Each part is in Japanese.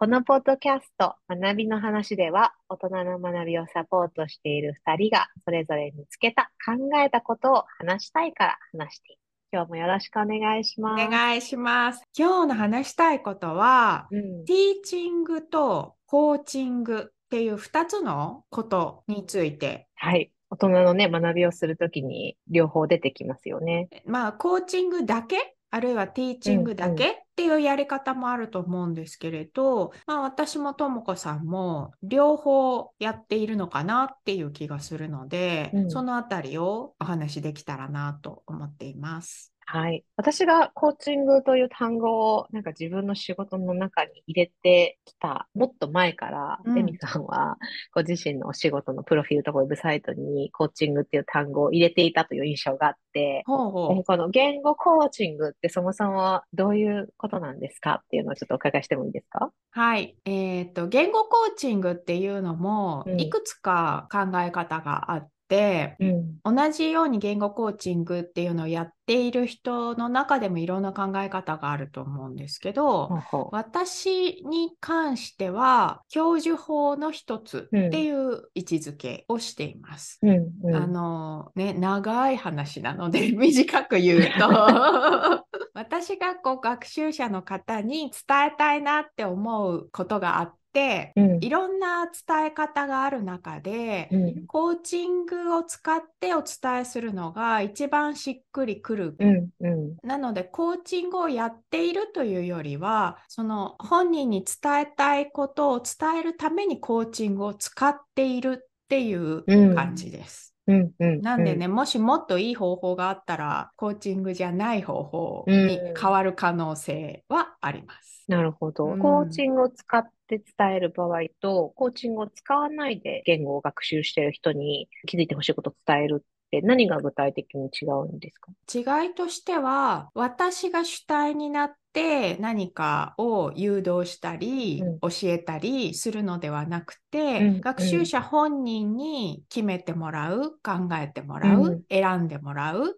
このポッドキャスト、学びの話では、大人の学びをサポートしている2人が、それぞれ見つけた、考えたことを話したいから話して。今日もよろしくお願いします。お願いします。今日の話したいことは、うん、ティーチングとコーチングっていう2つのことについて。はい。大人のね、学びをするときに両方出てきますよね。まあ、コーチングだけあるいはティーチングだけっていうやり方もあると思うんですけれど、まあ、私もともこさんも両方やっているのかなっていう気がするので、うん、そのあたりをお話できたらなと思っています。はい。私がコーチングという単語をなんか自分の仕事の中に入れてきた、もっと前から、うん、エミさんはご自身のお仕事のプロフィールとかウェブサイトにコーチングっていう単語を入れていたという印象があって、ほうほうこの言語コーチングってそもそもどういうことなんですかっていうのをちょっとお伺いしてもいいですか？はい。えっ、ー、と、言語コーチングっていうのも、いくつか考え方があって、うん、同じように言語コーチングっていうのをやっている人の中でもいろんな考え方があると思うんですけど、私に関しては教授法の一つっていう位置づけをしています。うんうん、あのね長い話なので 短く言うと。私がこう学習者の方に伝えたいなって思うことがあって、うん、いろんな伝え方がある中で、うん、コーチングを使ってお伝えするのが一番しっくりくる。うん、なのでコーチングをやっているというよりはその本人に伝えたいことを伝えるためにコーチングを使っているっていう感じです。うんうん、なんでね、もしもっといい方法があったら、コーチングじゃない方法に変わる可能性はあります。なるほど。コーチングを使って伝える場合と、コーチングを使わないで言語を学習している人に気づいてほしいことを伝えるって何が具体的に違うんですか？違いとしては、私が主体になって何かを誘導したり、うん、教えたりするのではなくて、うん、学習者本人に決めてもらう、考えてもらう、うん、選んでもらう。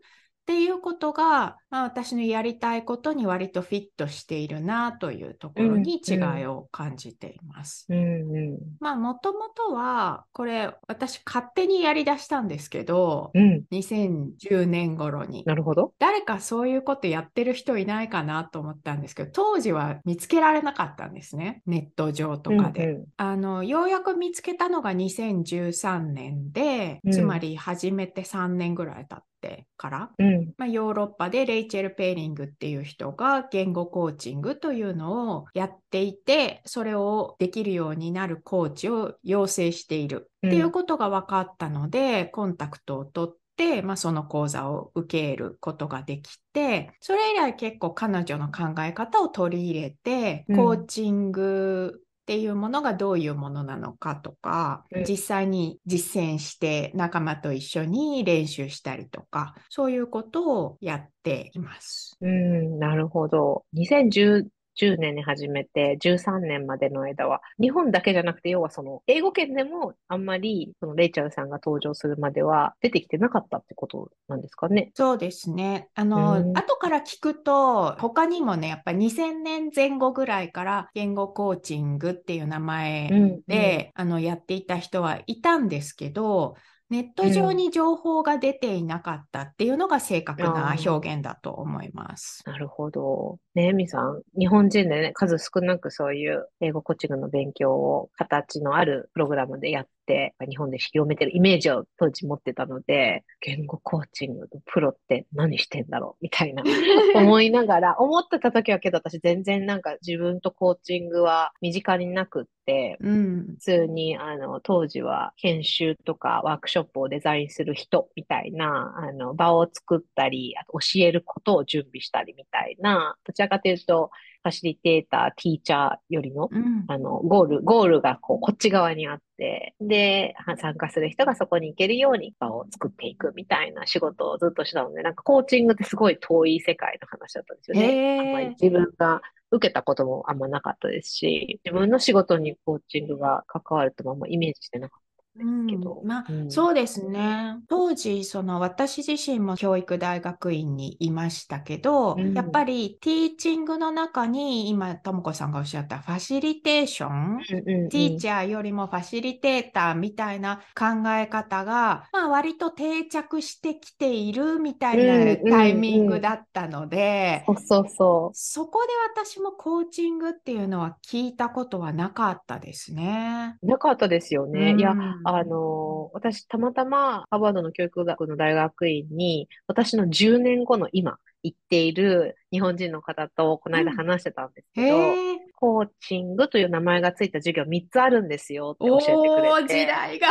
っていうことが、まあ、私のやりたいことに割とフィットしているなというところに違いを感じています。うんうん、まあもともとはこれ私勝手にやりだしたんですけど、うん、2010年頃に。なるほど。誰かそういうことやってる人いないかなと思ったんですけど当時は見つけられなかったんですねネット上とかで。うんうん、あのようやく見つけたのが2013年で、つまり始めて3年ぐらい経って。から、うん、まあ、ヨーロッパでレイチェル・ペーリングっていう人が言語コーチングというのをやっていてそれをできるようになるコーチを養成しているっていうことが分かったので、うん、コンタクトを取って、まあ、その講座を受けることができてそれ以来結構彼女の考え方を取り入れて、コーチングっていうものがどういうものなのかとか、うん、実際に実践して仲間と一緒に練習したりとか、そういうことをやっています。うん、なるほど。2010 10年に始めて13年までの間は、日本だけじゃなくて、要はその、英語圏でもあんまり、そのレイチャルさんが登場するまでは出てきてなかったってことなんですかね？そうですね。あの、うん、後から聞くと、他にもね、やっぱり2000年前後ぐらいから言語コーチングっていう名前で、うんうん、あの、やっていた人はいたんですけど、ネット上に情報が出ていなかったっていうのが正確な表現だと思います。なるほど。ねえみさん、日本人でね、数少なくそういう英語コーチングの勉強を形のあるプログラムでやって、日本で広めてるイメージを当時持ってたので、言語コーチングのプロって何してんだろう？みたいな 思いながら、思ってた時はけど私全然なんか自分とコーチングは身近になくって、うん、普通にあの当時は研修とかワークショップをデザインする人みたいなあの場を作ったり、あと教えることを準備したりみたいな、どちらかというとファシリテーター、ティーチャーよりの、うん、あの、ゴール、ゴールがこう、こっち側にあって、で、参加する人がそこに行けるように場を作っていくみたいな仕事をずっとしてたので、なんかコーチングってすごい遠い世界の話だったんですよね。あんまり自分が受けたこともあんまなかったですし、自分の仕事にコーチングが関わるともあんまイメージしてなかった。ですけど。うん、まあ、うん、そうですね。当時、その私自身も教育大学院にいましたけど、うん、やっぱりティーチングの中に、今、ともこさんがおっしゃったファシリテーション、うんうんうん、ティーチャーよりもファシリテーターみたいな考え方が、まあ、割と定着してきているみたいなタイミングだったので、そうそうそう。そこで私もコーチングっていうのは聞いたことはなかったですね。なかったですよね。いや、あの、私、たまたま、ハーバードの教育学の大学院に、私の10年後の今、行っている日本人の方とこの間話してたんですけど、うん、コーチングという名前がついた授業3つあるんですよって教えてくれて。時代が。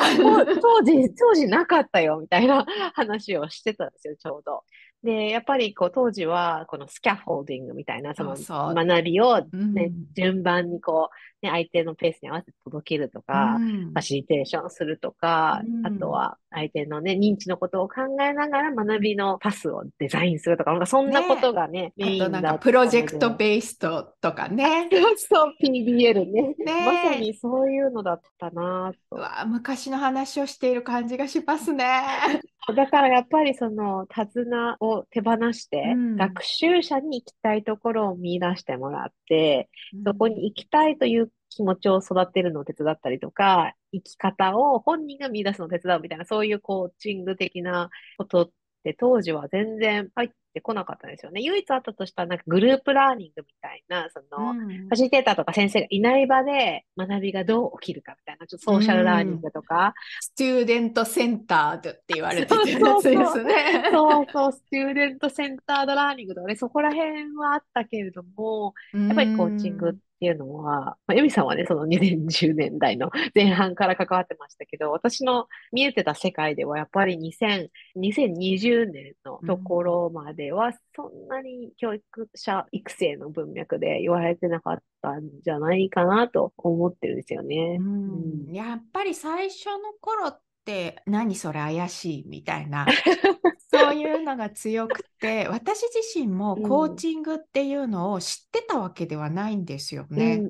当時、当時なかったよみたいな 話をしてたんですよ、ちょうど。で、やっぱりこう当時はこのスキャフォーディングみたいなその学びをね、うん、順番にこう、ね、相手のペースに合わせて届けるとか、うん、ファシリテーションするとか、うん、あとは相手のね、認知のことを考えながら学びのパスをデザインするとか、なんかそんなことがね、ねメインだなんかプロジェクトベーストとかね。そう、PBL ね。ねまさにそういうのだったなと。わ昔の話をしている感じがしますね。だからやっぱりその手綱を手放して、うん、学習者に行きたいところを見出してもらって、うん、そこに行きたいという気持ちを育てるのを手伝ったりとか、生き方を本人が見出すのを手伝うみたいな、そういうコーチング的なことって当時は全然入ってこなかったんですよね。唯一あったとしたら、なんかグループラーニングみたいな、その、うん、ファシリテーターとか先生がいない場で学びがどう起きるかみたいな、ちょっとソーシャルラーニングとか。うん、スチューデントセンタードって言われてるやつですね。そうそうスチューデントセンタードラーニングとかね、そこら辺はあったけれども、やっぱりコーチングってっていうのは、まあ、エミさんはね、その2010年代の前半から関わってましたけど、私の見えてた世界ではやっぱり2000 2020年のところまでは、そんなに教育者育成の文脈で言われてなかったんじゃないかなと思ってるんですよね。うん、やっぱり最初の頃って何それ怪しいみたいな。そういうのが強くて私自身もコーチングっていうのを知ってたわけではないんですよね。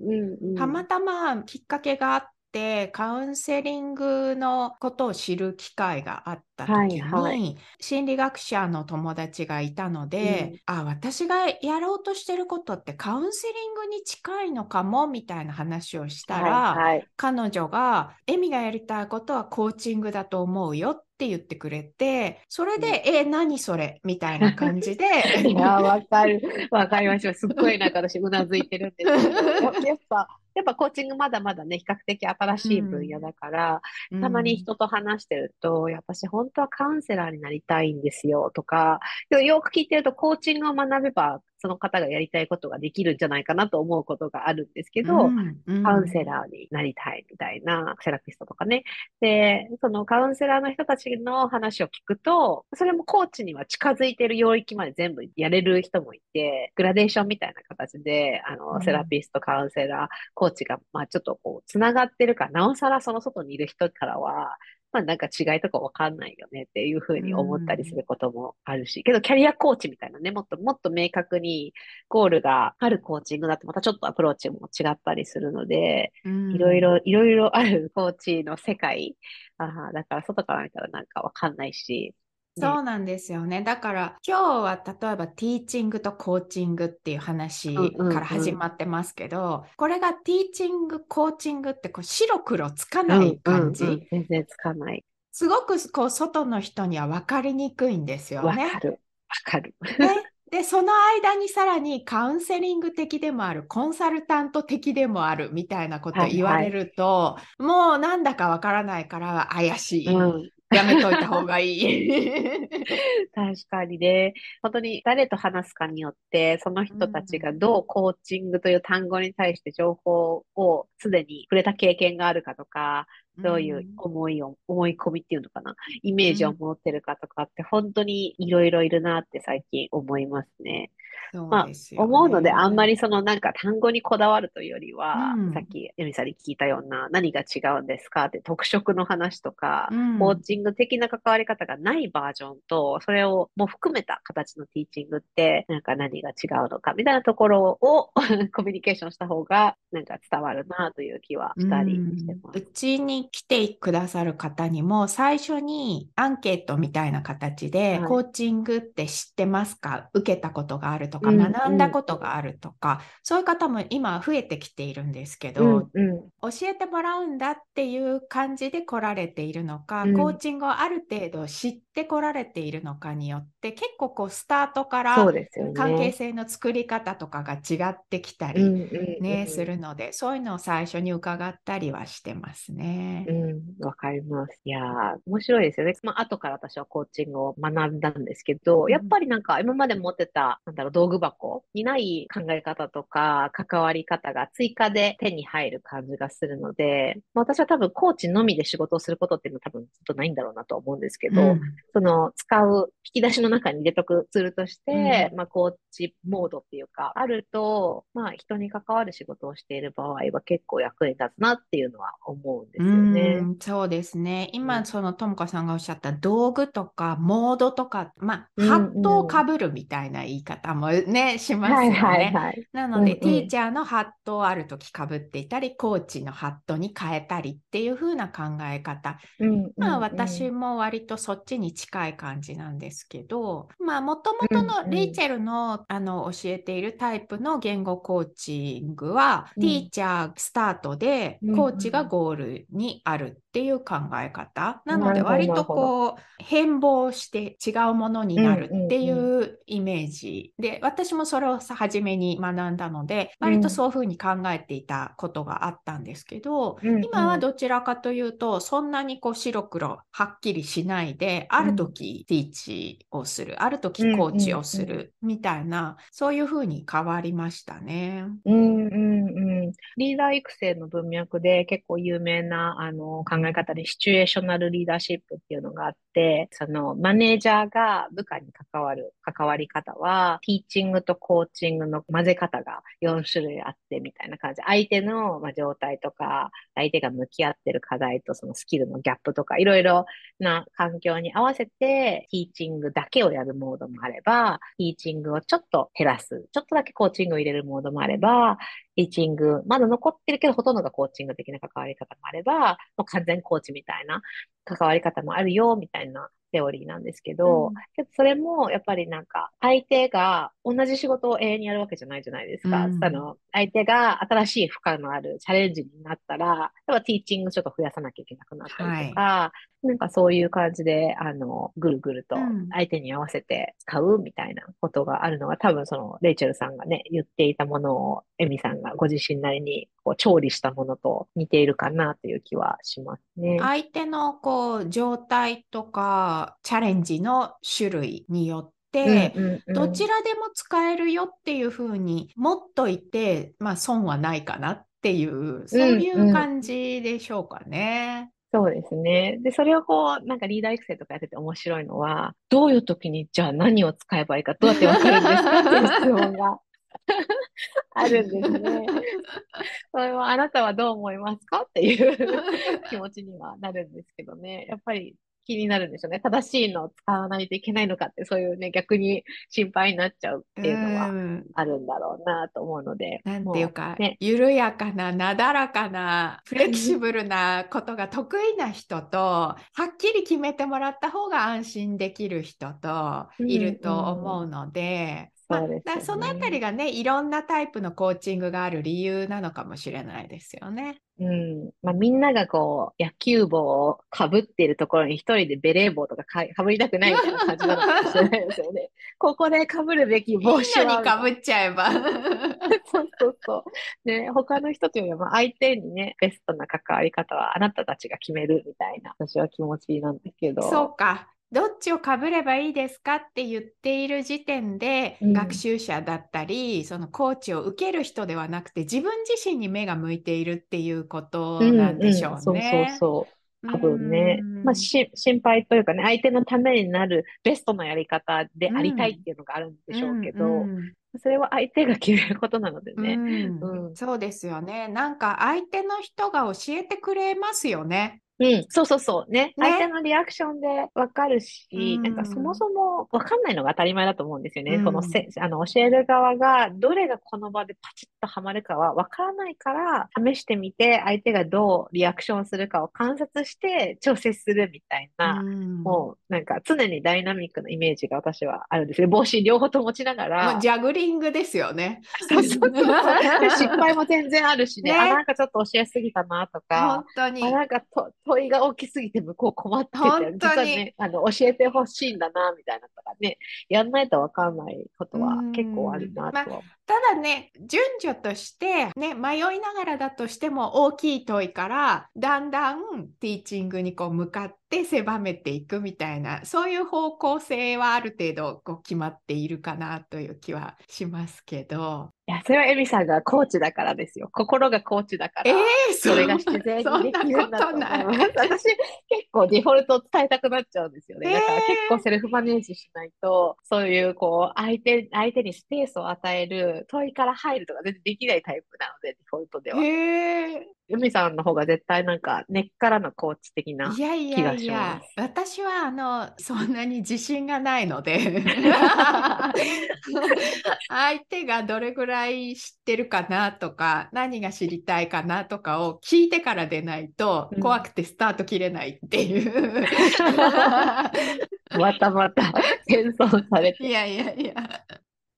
たまたまきっかけがあってカウンセリングのことを知る機会があった時に、はい。はい、心理学者の友達がいたので、うん、あ私がやろうとしてることってカウンセリングに近いのかもみたいな話をしたら、はいはい、彼女が「エミがやりたいことはコーチングだと思うよ」って言ってくれて、それで、うん、え、何それ？みたいな感じで。いや、わかる。わかりました。すっごいなんか私、うなずいてるんですけど、やっぱ、やっぱコーチングまだまだね、比較的新しい分野だから、うん、たまに人と話してると、やっぱし本当はカウンセラーになりたいんですよとか、よく聞いてるとコーチングを学べばその方がやりたいことができるんじゃないかなと思うことがあるんですけど、うんうん、カウンセラーになりたいみたいなセラピストとかね。で、そのカウンセラーの人たちの話を聞くと、それもコーチには近づいている領域まで全部やれる人もいて、グラデーションみたいな形で、あの、セラピスト、カウンセラー、コーチが、まあちょっとこう、つながってるから、なおさらその外にいる人からは、まあなんか違いとかわかんないよねっていうふうに思ったりすることもあるし、けどキャリアコーチみたいなね、もっともっと明確にゴールがあるコーチングだとまたちょっとアプローチも違ったりするので、いろいろ、いろいろあるコーチの世界、あだから外から見たらなんかわかんないし、そうなんですよね。だから今日は例えばティーチングとコーチングっていう話から始まってますけど、うんうんうん、これがティーチング、コーチングってこう白黒つかない感じ、うんうんうん、全然つかない。すごくこう外の人には分かりにくいんですよね。わかる。わかる。ねで、その間にさらにカウンセリング的でもある、コンサルタント的でもあるみたいなことを言われると、はいはい、もうなんだかわからないから怪しい、うん、やめといた方がいい。確かにね。本当に誰と話すかによって、その人たちがどうコーチングという単語に対して情報をすでに触れた経験があるかとか、どういう思いを、思い込みっていうのかな、イメージを持ってるかとかって、本当にいろいろいるなって最近思いますね。まあ、思うので、あんまりそのなんか単語にこだわるというよりは、うん、さっきエミさんに聞いたような何が違うんですかって特色の話とか、うん、コーチング的な関わり方がないバージョンと、それをも含めた形のティーチングって、なんか何が違うのかみたいなところを コミュニケーションした方が、なんか伝わるなという気はしたりしてます。うちに来てくださる方にも、最初にアンケートみたいな形で、はい、コーチングって知ってますか？受けたことがあるとか、学んだことがあるとか、うんうん、そういう方も今増えてきているんですけど、うんうん、教えてもらうんだっていう感じで来られているのか、うん、コーチングをある程度知ってこられているのかによって結構こうスタートから関係性の作り方とかが違ってきたりね、するのでそういうのを最初に伺ったりはしてますね。うん、わかります。いや面白いですよね。まあ後から私はコーチングを学んだんですけど、やっぱりなんか今まで持ってたなんだろう道具箱にない考え方とか関わり方が追加で手に入る感じがするので、まあ、私は多分コーチのみで仕事をすることっていうのは多分ずっとないんだろうなと思うんですけど、うん、その使う引き出しの中に入れとくツールとして、うん、まあコーチモードっていうか、あると、まあ人に関わる仕事をしている場合は結構役に立つなっていうのは思うんですよね。うそうですね。今、そのともかさんがおっしゃった道具とかモードとか、まあ、ハットをかぶるみたいな言い方もね、しますよね。はいはいはい、なので、うんうん、ティーチャーのハットをある時かぶっていたり、コーチのハットに変えたりっていう風な考え方。うんうんうん、まあ、私も割とそっちに近い感じなんですけど、まあ、もともとのレイチェルの,、あの教えているタイプの言語コーチングは、うん、ティーチャースタートで、コーチがゴールにあるっていう考え方。なので、割とこう、変貌して違うものになるっていうイメージで、私もそれを初めに学んだので、割とそういうふうに考えていたことがあったんですけど、今はどちらかというと、そんなにこう白黒はっきりしないで、ある時ティーチをする、ある時コーチをするみたいな、そういうふうに変わりましたね。うんうんうん。リーダー育成の文脈で結構有名なあの考え方でシチュエーショナルリーダーシップっていうのがあって、そのマネージャーが部下に関わる関わり方は、ティーチングとコーチングの混ぜ方が4種類あってみたいな感じ。相手の、ま状態とか、相手が向き合ってる課題とそのスキルのギャップとか、いろいろな環境に合わせて、ティーチングだけをやるモードもあれば、ティーチングをちょっと減らす、ちょっとだけコーチングを入れるモードもあれば、ティーチング、まだ残ってるけど、ほとんどがコーチング的な関わり方もあれば、もう完全コーチみたいな関わり方もあるよ、みたいなセオリーなんですけど、うん、けどそれもやっぱりなんか相手が同じ仕事を永遠にやるわけじゃないじゃないですか。うん、あの相手が新しい負荷のあるチャレンジになったら、例えばティーチングちょっと増やさなきゃいけなくなったりとか、はい、なんかそういう感じで、あの、ぐるぐると相手に合わせて使うみたいなことがあるのが、多分そのレイチェルさんがね、言っていたものをエミさんがご自身なりにこう調理したものと似ているかなという気はしますね。相手のこう状態とかチャレンジの種類によって、うんうんうん、どちらでも使えるよっていうふうに持っといて、まあ、損はないかなっていうそういう感じでしょうかね。うんうん、そうですね。で、それをこう、なんかリーダー育成とかやってて面白いのは、どういう時にじゃあ何を使えばいいか、どうやってわかるんですかっていう質問が あるんですね。それはあなたはどう思いますかっていう 気持ちにはなるんですけどね。やっぱり気になるんですよね。正しいのを使わないといけないのかって、そういうね、逆に心配になっちゃうっていうのはあるんだろうなと思うので。なんていうか、ね、緩やかな、なだらかな、フレキシブルなことが得意な人と、はっきり決めてもらった方が安心できる人といると思うので、まあ、ね、そのあたりがね、いろんなタイプのコーチングがある理由なのかもしれないですよね。うんまあ、みんながこう野球帽をかぶっているところに一人でベレー帽とかかぶりたくないみたいな感じなのかもしれないですよね。ここでかぶるべき帽子は。にかぶっちゃえば。そうそうそう。ね、他の人というよりも相手にね、ベストな関わり方はあなたたちが決めるみたいな、私は気持ちなんですけど。そうか。どっちをかぶればいいですかって言っている時点で、うん、学習者だったりそのコーチを受ける人ではなくて自分自身に目が向いているっていうことなんでしょうね。そうそうそう。多分ね、まあし、心配というかね、相手のためになるベストのやり方でありたいっていうのがあるんでしょうけど、うんうん。それは相手が決めることなのでね、うん。うん、そうですよね。なんか相手の人が教えてくれますよね。うん、そうそうそうね。ね相手のリアクションでわかるし、うん、なんかそもそもわかんないのが当たり前だと思うんですよね。うん、このせあの教える側がどれがこの場でパチッとはまるかはわからないから、試してみて相手がどうリアクションするかを観察して調整するみたいな、うん、もうなんか常にダイナミックなイメージが私はあるんですよ。帽子両方と持ちながら。ジャグリングですよね。そうそうそう 失敗も全然あるしね。ねあ、なんかちょっと教えすぎたなとか。本当に。あ、なんかと問いが大きすぎて向こう困ってて、実はね、あの、教えてほしいんだな、みたいなとかね、やんないとわかんないことは結構あるなとは、まあ、ただね、順序として、ね、迷いながらだとしても大きい問いから、だんだんティーチングにこう向かって狭めていくみたいな、そういう方向性はある程度こう決まっているかなという気はしますけど。いや、それはエミさんがコーチだからですよ。心がコーチだから。えー、それが自然にできるんだと思います。私、結構デフォルトを伝えたくなっちゃうんですよね。だから結構セルフマネージしないと、そういうこう、相手、相手にスペースを与える問いから入るとか全然できないタイプなので、デフォルトでは。へ海さんの方が絶対なんか根っからのコーチ的な気がします。いやいやいや、私はあの、そんなに自信がないので 相手がどれぐらい知ってるかなとか、何が知りたいかなとかを聞いてからでないと、怖くてスタート切れないっていう。またまた謙遜されて。いやいやいや。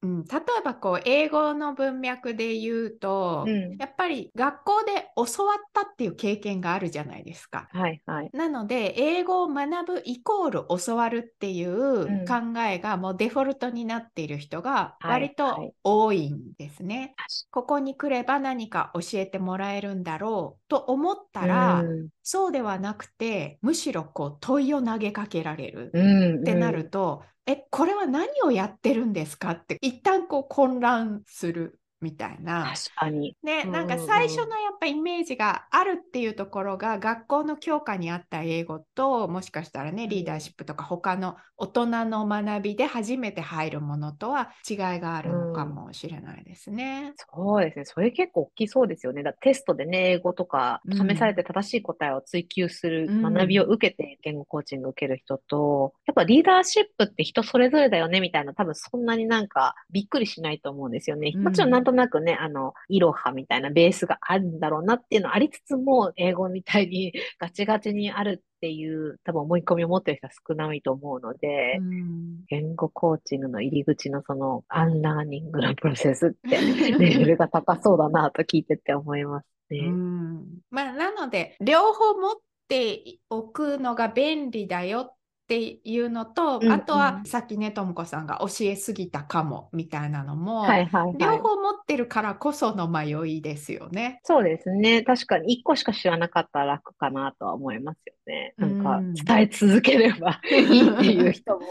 うん、例えばこう英語の文脈で言うと、うん、やっぱり学校で教わったっていう経験があるじゃないですか。はいはい、なので英語を学ぶイコール教わるっていう考えがもうデフォルトになっている人が割と多いんですね。はいはい、ここに来れば何か教えてもらえるんだろうと思ったら、うん、そうではなくてむしろこう問いを投げかけられるってなると、え、これは何をやってるんですかって一旦こう混乱するみたいな。確かに。ね、なんか最初のやっぱイメージがあるっていうところが学校の教科にあった英語ともしかしたらねリーダーシップとか他の大人の学びで初めて入るものとは違いがあるのかもしれないですね。うん、そうですね。それ結構大きそうですよね。だテストでね英語とか試されて正しい答えを追求する学びを受けて言語コーチングを受ける人と、やっぱリーダーシップって人それぞれだよねみたいな多分そんなになんかびっくりしないと思うんですよね。もちろんなくね、あの、いろはみたいなベースがあるんだろうなっていうのありつつも、英語みたいにガチガチにあるっていう多分思い込みを持ってる人は少ないと思うので、うん、言語コーチングの入り口のそのアンラーニングのプロセスって レベルが高そうだなと聞いてて思いますね。うん、まあ、なので、両方持っておくのが便利だよっていうのと、うんうん、あとはさっきねともこさんが教えすぎたかもみたいなのも、はいはいはい、両方持ってるからこその迷いですよね。そうですね。確かに1個しか知らなかったら楽かなとは思いますよね。なんか伝え続ければいいっていう人も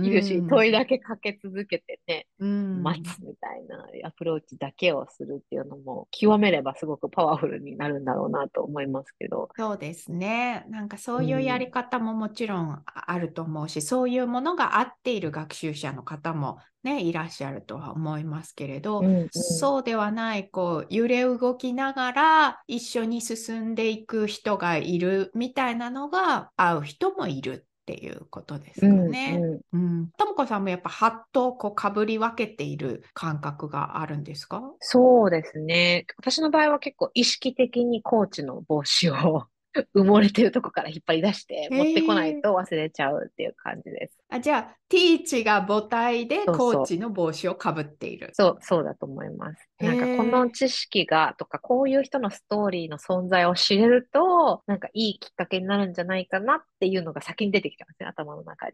いるし、うん、問いだけかけ続けてね、うん、待つみたいなアプローチだけをするっていうのも極めればすごくパワフルになるんだろうなと思いますけど。そうですね。なんかそういうやり方ももちろんあると思うし、うん、そういうものが合っている学習者の方もね、いらっしゃるとは思いますけれど、うんうん、そうではないこう揺れ動きながら一緒に進んでいく人がいるみたいなのが合う人もいるっていうことですかね。うん、ともこさんもやっぱハッとこうかぶり分けている感覚があるんですか？そうですね。私の場合は結構意識的にコーチの帽子を 埋もれてるとこから引っ張り出して持ってこないと忘れちゃうっていう感じです。あじゃあ、ティーチが母体でコーチの帽子をかぶっている。そうそうだと思います。なんかこの知識がとかこういう人のストーリーの存在を知れるとなんかいいきっかけになるんじゃないかなっていうのが先に出てきてますね頭の中に。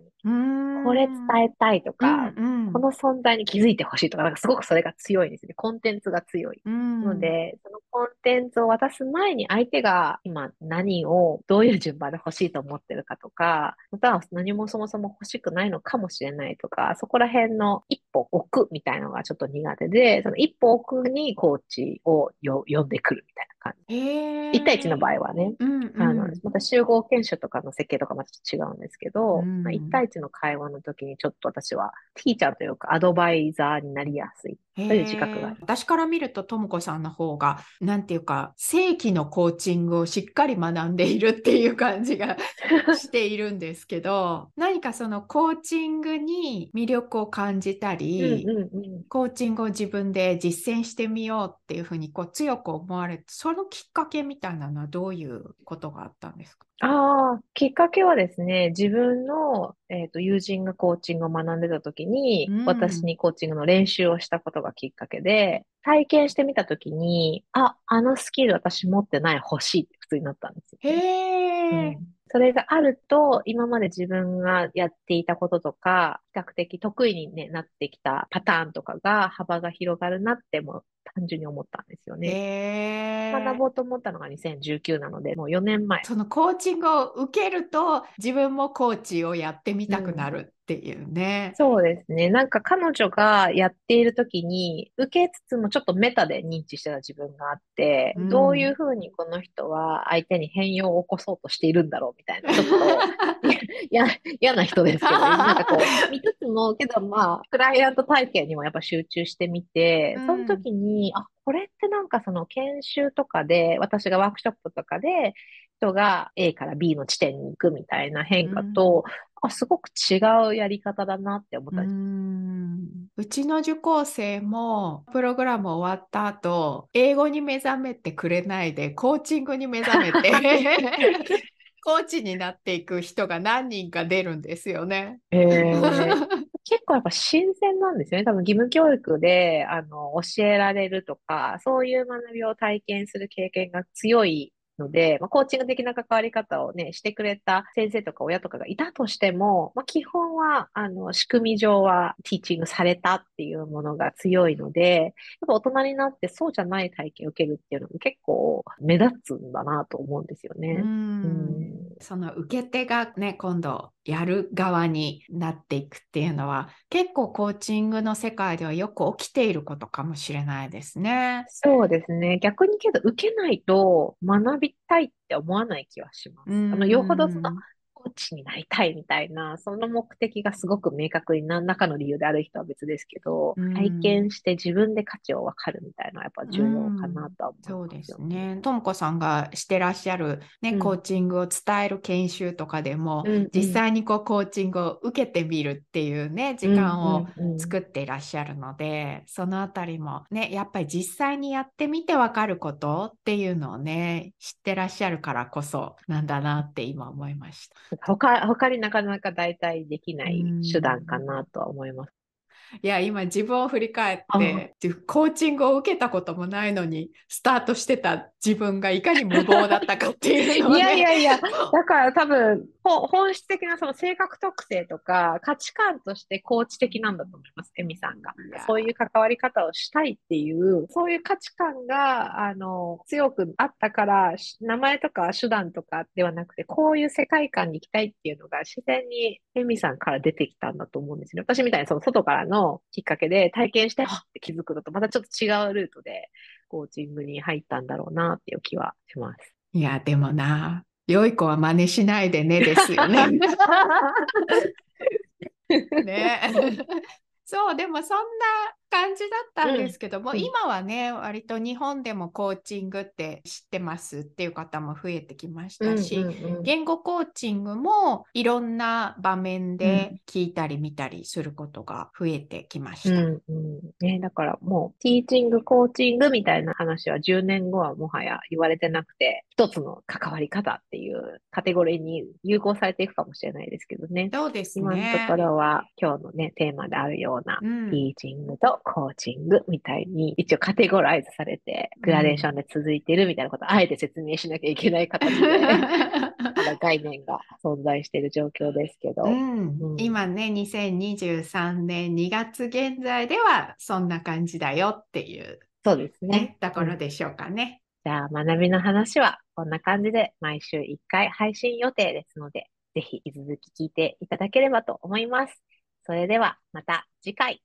これ伝えたいとか、うんうん、この存在に気づいてほしいとかなんかすごくそれが強いんですねコンテンツが強い。のでそのコンテンツを渡す前に相手が今何をどういう順番で欲しいと思ってるかとかまたは何もそもそも欲しくないのかもしれないとかそこら辺の一歩置くみたいなのがちょっと苦手でその一歩置くにコーチを呼んでくるみたいな。感じ。1対1の場合はね、うんうん、あのまた集合研修とかの設計とかまた違うんですけど、うん、まあ、1対1の会話の時にちょっと私はティーチャーというかアドバイザーになりやすい。という自覚があり私から見るととも子さんの方がなんていうか正規のコーチングをしっかり学んでいるっていう感じが しているんですけど何かそのコーチングに魅力を感じたり、うんうんうん、コーチングを自分で実践してみようっていうふうにこう強く思われてそのきっかけみたいなのはどういうことがあったんですか？ああ、きっかけはですね、自分の、えーと、友人がコーチングを学んでた時に、うん、私にコーチングの練習をしたことがきっかけで、体験してみた時に、あ、あのスキル私持ってない欲しいって普通になったんですよ、ね。へー。うんそれがあると、今まで自分がやっていたこととか、比較的得意に、ね、なってきたパターンとかが幅が広がるなっても単純に思ったんですよね。学ぼうと思ったのが2019なので、もう4年前。そのコーチングを受けると、自分もコーチをやってみたくなるっていうね。うん、そうですね。なんか彼女がやっている時に、受けつつもちょっとメタで認知してた自分があって、うん、どういうふうにこの人は相手に変容を起こそうとしているんだろうみたいな、ちょっと嫌な人ですけど、ね、なんかこう、見つつも、けどまあ、クライアント体験にもやっぱ集中してみて、その時に、あ、これってなんかその研修とかで、私がワークショップとかで、人が A から B の地点に行くみたいな変化と、あすごく違うやり方だなって思ったんうちの受講生もプログラム終わった後英語に目覚めてくれないでコーチングに目覚めて コーチになっていく人が何人か出るんですよね。えー、結構やっぱ新鮮なんですよね。多分義務教育であの教えられるとか、そういう学びを体験する経験が強いので、まあ、コーチング的な関わり方をね、してくれた先生とか親とかがいたとしても、まあ、基本は、あの、仕組み上はティーチングされたっていうものが強いので、やっぱ大人になってそうじゃない体験を受けるっていうのも結構目立つんだなと思うんですよね。うんその受け手がね、今度やる側になっていくっていうのは、結構コーチングの世界ではよく起きていることかもしれないですね。そうですね。逆にけど受けないと学びたいって思わない気はします。あの、よほどそのコーチになりたいみたいな、その目的がすごく明確に何らかの理由である人は別ですけど、うん、体験して自分で価値を分かるみたいなやっぱ重要かなとは思います、うん、そうですね。ともこさんがしてらっしゃる、ね、うん、コーチングを伝える研修とかでも、うん実際にこうコーチングを受けてみるっていうね、時間を作っていらっしゃるので、そのあたりもね、やっぱり実際にやってみて分かることっていうのをね、知ってらっしゃるからこそなんだなって今思いました。他、他になかなか代替できない手段かなとは思います。いや、今自分を振り返って、コーチングを受けたこともないのに、スタートしてた自分がいかに無謀だったかっていうのを、ね、いやいやいや、だから多分、本質的なその性格特性とか価値観としてコーチ的なんだと思います、エミさんが。そういう関わり方をしたいっていう、そういう価値観が、あの、強くあったから、名前とか手段とかではなくて、こういう世界観に行きたいっていうのが自然にエミさんから出てきたんだと思うんですね。私みたいにその外からのきっかけで体験して、って気づくのとまたちょっと違うルートで、コーチングに入ったんだろうなっていう気はします。いや、でもな、良い子は真似しないでねですよね。ね。そう、でもそんな感じだったんですけども、うん、今はね、割と日本でもコーチングって知ってますっていう方も増えてきましたし、うんうんうん、言語コーチングもいろんな場面で聞いたり見たりすることが増えてきました。うんうんね、だからもう、ティーチング、コーチングみたいな話は10年後はもはや言われてなくて、一つの関わり方っていうカテゴリーに有効されていくかもしれないですけどね。そうですね。今のところは今日のね、テーマであるような、ティーチングとコーチングみたいに一応カテゴライズされて、グラデーションで続いてるみたいなことをあえて説明しなきゃいけない形で、概念が存在している状況ですけど。うんうん、今ね、2023年2月現在ではそんな感じだよっていう、そうですね。ところでしょうかね。じゃあ、学びの話はこんな感じで毎週1回配信予定ですので、ぜひ引き続き聞いていただければと思います。それではまた次回。